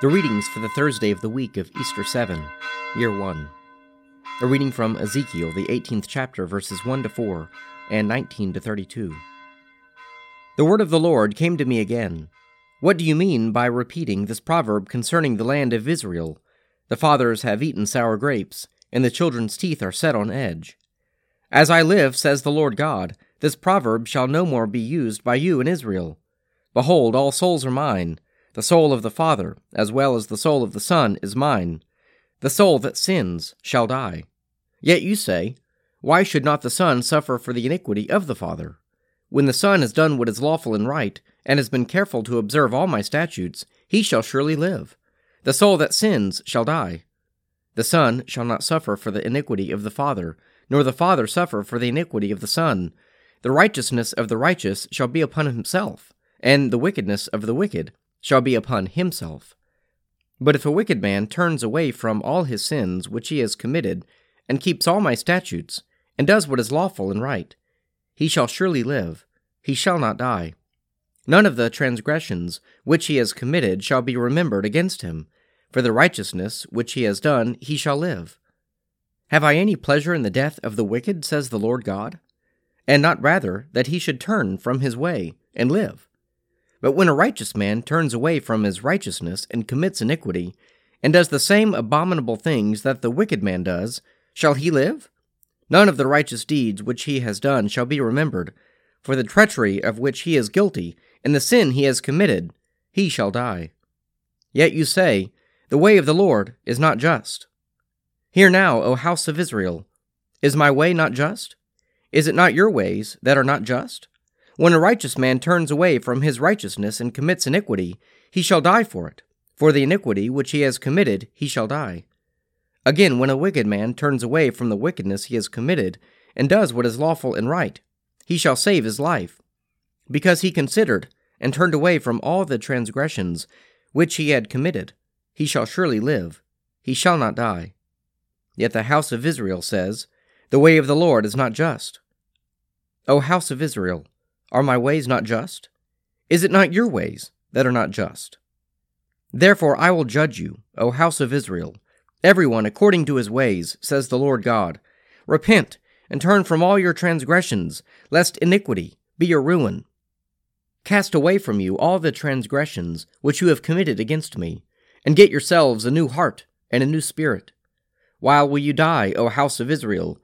The readings for the Thursday of the week of Easter 7, Year 1. A reading from Ezekiel, the 18th chapter, verses 1 to 4 and 19 to 32. The word of the Lord came to me again. What do you mean by repeating this proverb concerning the land of Israel? The fathers have eaten sour grapes, and the children's teeth are set on edge. As I live, says the Lord God, this proverb shall no more be used by you in Israel. Behold, all souls are mine. The soul of the Father, as well as the soul of the Son, is mine. The soul that sins shall die. Yet you say, Why should not the Son suffer for the iniquity of the Father? When the Son has done what is lawful and right, and has been careful to observe all my statutes, he shall surely live. The soul that sins shall die. The Son shall not suffer for the iniquity of the Father, nor the Father suffer for the iniquity of the Son. The righteousness of the righteous shall be upon himself and the wickedness of the wicked shall be upon himself. But if a wicked man turns away from all his sins which he has committed, and keeps all my statutes, and does what is lawful and right, he shall surely live, he shall not die. None of the transgressions which he has committed shall be remembered against him, for the righteousness which he has done he shall live. Have I any pleasure in the death of the wicked, says the Lord God? And not rather that he should turn from his way and live? But when a righteous man turns away from his righteousness and commits iniquity, and does the same abominable things that the wicked man does, shall he live? None of the righteous deeds which he has done shall be remembered, for the treachery of which he is guilty, and the sin he has committed, he shall die. Yet you say, The way of the Lord is not just. Hear now, O house of Israel, is my way not just? Is it not your ways that are not just? When a righteous man turns away from his righteousness and commits iniquity, he shall die for it. For the iniquity which he has committed, he shall die. Again, when a wicked man turns away from the wickedness he has committed, and does what is lawful and right, he shall save his life. Because he considered, and turned away from all the transgressions which he had committed, he shall surely live, he shall not die. Yet the house of Israel says, The way of the Lord is not just. O house of Israel, are my ways not just? Is it not your ways that are not just? Therefore I will judge you, O house of Israel, everyone according to his ways, says the Lord God. Repent and turn from all your transgressions, lest iniquity be your ruin. Cast away from you all the transgressions which you have committed against me, and get yourselves a new heart and a new spirit. While will you die, O house of Israel?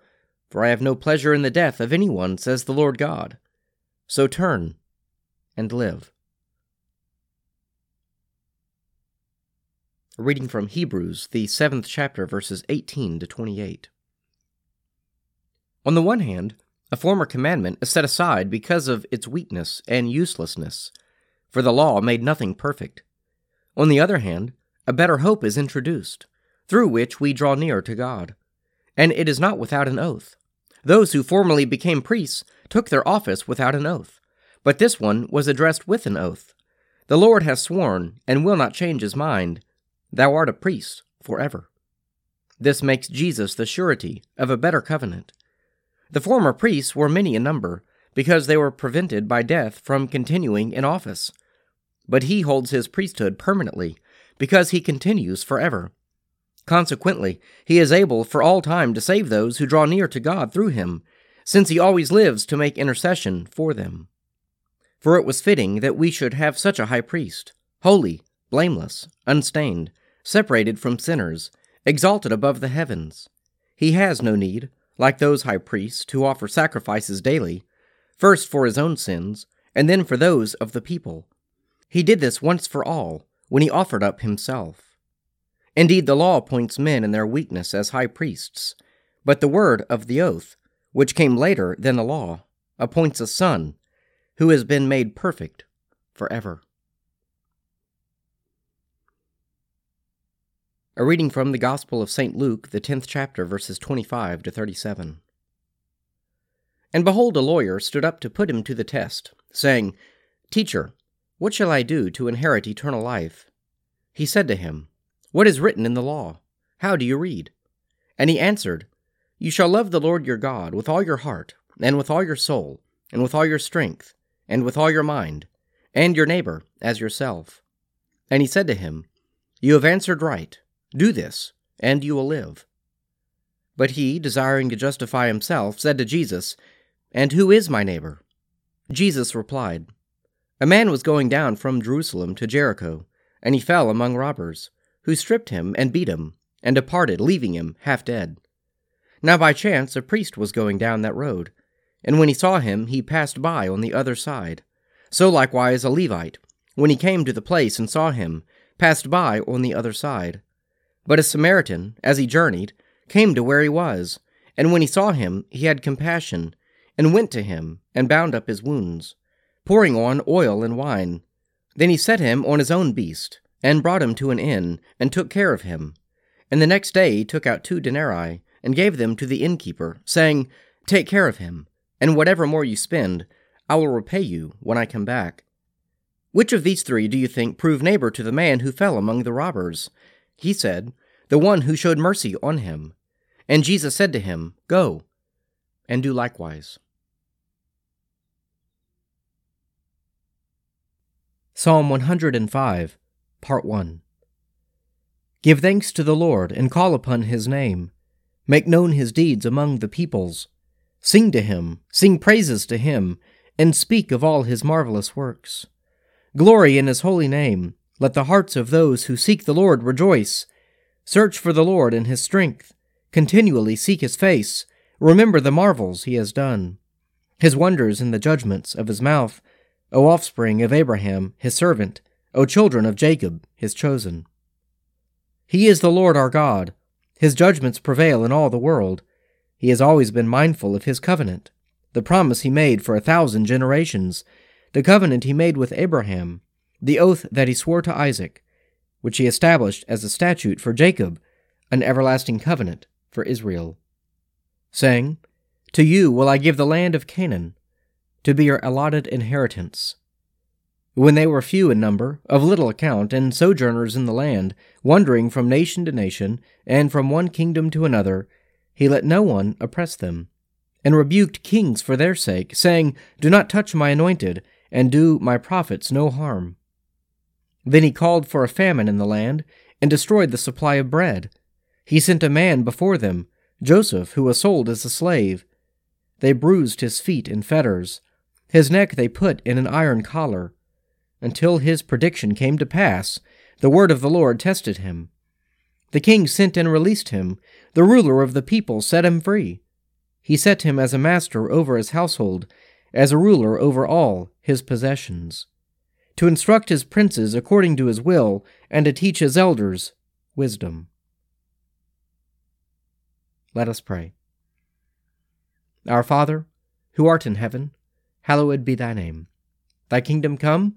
For I have no pleasure in the death of any one, says the Lord God. So turn and live. A reading from Hebrews, the seventh chapter, verses 18 to 28. On the one hand, a former commandment is set aside because of its weakness and uselessness, for the law made nothing perfect. On the other hand, a better hope is introduced, through which we draw near to God. And it is not without an oath. Those who formerly became priests took their office without an oath, but this one was addressed with an oath. The Lord has sworn, and will not change his mind. Thou art a priest forever. This makes Jesus the surety of a better covenant. The former priests were many in number, because they were prevented by death from continuing in office. But he holds his priesthood permanently, because he continues forever. Consequently, he is able for all time to save those who draw near to God through him, since he always lives to make intercession for them. For it was fitting that we should have such a high priest, holy, blameless, unstained, separated from sinners, exalted above the heavens. He has no need, like those high priests who offer sacrifices daily, first for his own sins, and then for those of the people. He did this once for all, when he offered up himself. Indeed, the law appoints men in their weakness as high priests, but the word of the oath which came later than the law, appoints a Son, who has been made perfect forever. A reading from the Gospel of St. Luke, the tenth chapter, verses 25 to 37. And behold, a lawyer stood up to put him to the test, saying, Teacher, what shall I do to inherit eternal life? He said to him, What is written in the law? How do you read? And he answered, you shall love the Lord your God with all your heart, and with all your soul, and with all your strength, and with all your mind, and your neighbor as yourself. And he said to him, You have answered right. Do this, and you will live. But he, desiring to justify himself, said to Jesus, And who is my neighbor? Jesus replied, A man was going down from Jerusalem to Jericho, and he fell among robbers, who stripped him and beat him, and departed, leaving him half dead. Now by chance a priest was going down that road, and when he saw him, he passed by on the other side. So likewise a Levite, when he came to the place and saw him, passed by on the other side. But a Samaritan, as he journeyed, came to where he was, and when he saw him, he had compassion, and went to him, and bound up his wounds, pouring on oil and wine. Then he set him on his own beast, and brought him to an inn, and took care of him. And the next day he took out two denarii, and gave them to the innkeeper, saying, Take care of him, and whatever more you spend, I will repay you when I come back. Which of these three do you think proved neighbor to the man who fell among the robbers? He said, The one who showed mercy on him. And Jesus said to him, Go, and do likewise. Psalm 105, Part 1 Give thanks to the Lord, and call upon his name. Make known his deeds among the peoples. Sing to him, sing praises to him, and speak of all his marvelous works. Glory in his holy name. Let the hearts of those who seek the Lord rejoice. Search for the Lord in his strength. Continually seek his face. Remember the marvels he has done. His wonders in the judgments of his mouth. O offspring of Abraham, his servant. O children of Jacob, his chosen. He is the Lord our God. His judgments prevail in all the world. He has always been mindful of his covenant, the promise he made for a thousand generations, the covenant he made with Abraham, the oath that he swore to Isaac, which he established as a statute for Jacob, an everlasting covenant for Israel, saying, To you will I give the land of Canaan, to be your allotted inheritance. When they were few in number, of little account, and sojourners in the land, wandering from nation to nation, and from one kingdom to another, he let no one oppress them, and rebuked kings for their sake, saying, Do not touch my anointed, and do my prophets no harm. Then he called for a famine in the land, and destroyed the supply of bread. He sent a man before them, Joseph, who was sold as a slave. They bruised his feet in fetters. His neck they put in an iron collar. Until his prediction came to pass, the word of the Lord tested him. The king sent and released him. The ruler of the people set him free. He set him as a master over his household, as a ruler over all his possessions, to instruct his princes according to his will, and to teach his elders wisdom. Let us pray. Our Father, who art in heaven, hallowed be thy name. Thy kingdom come,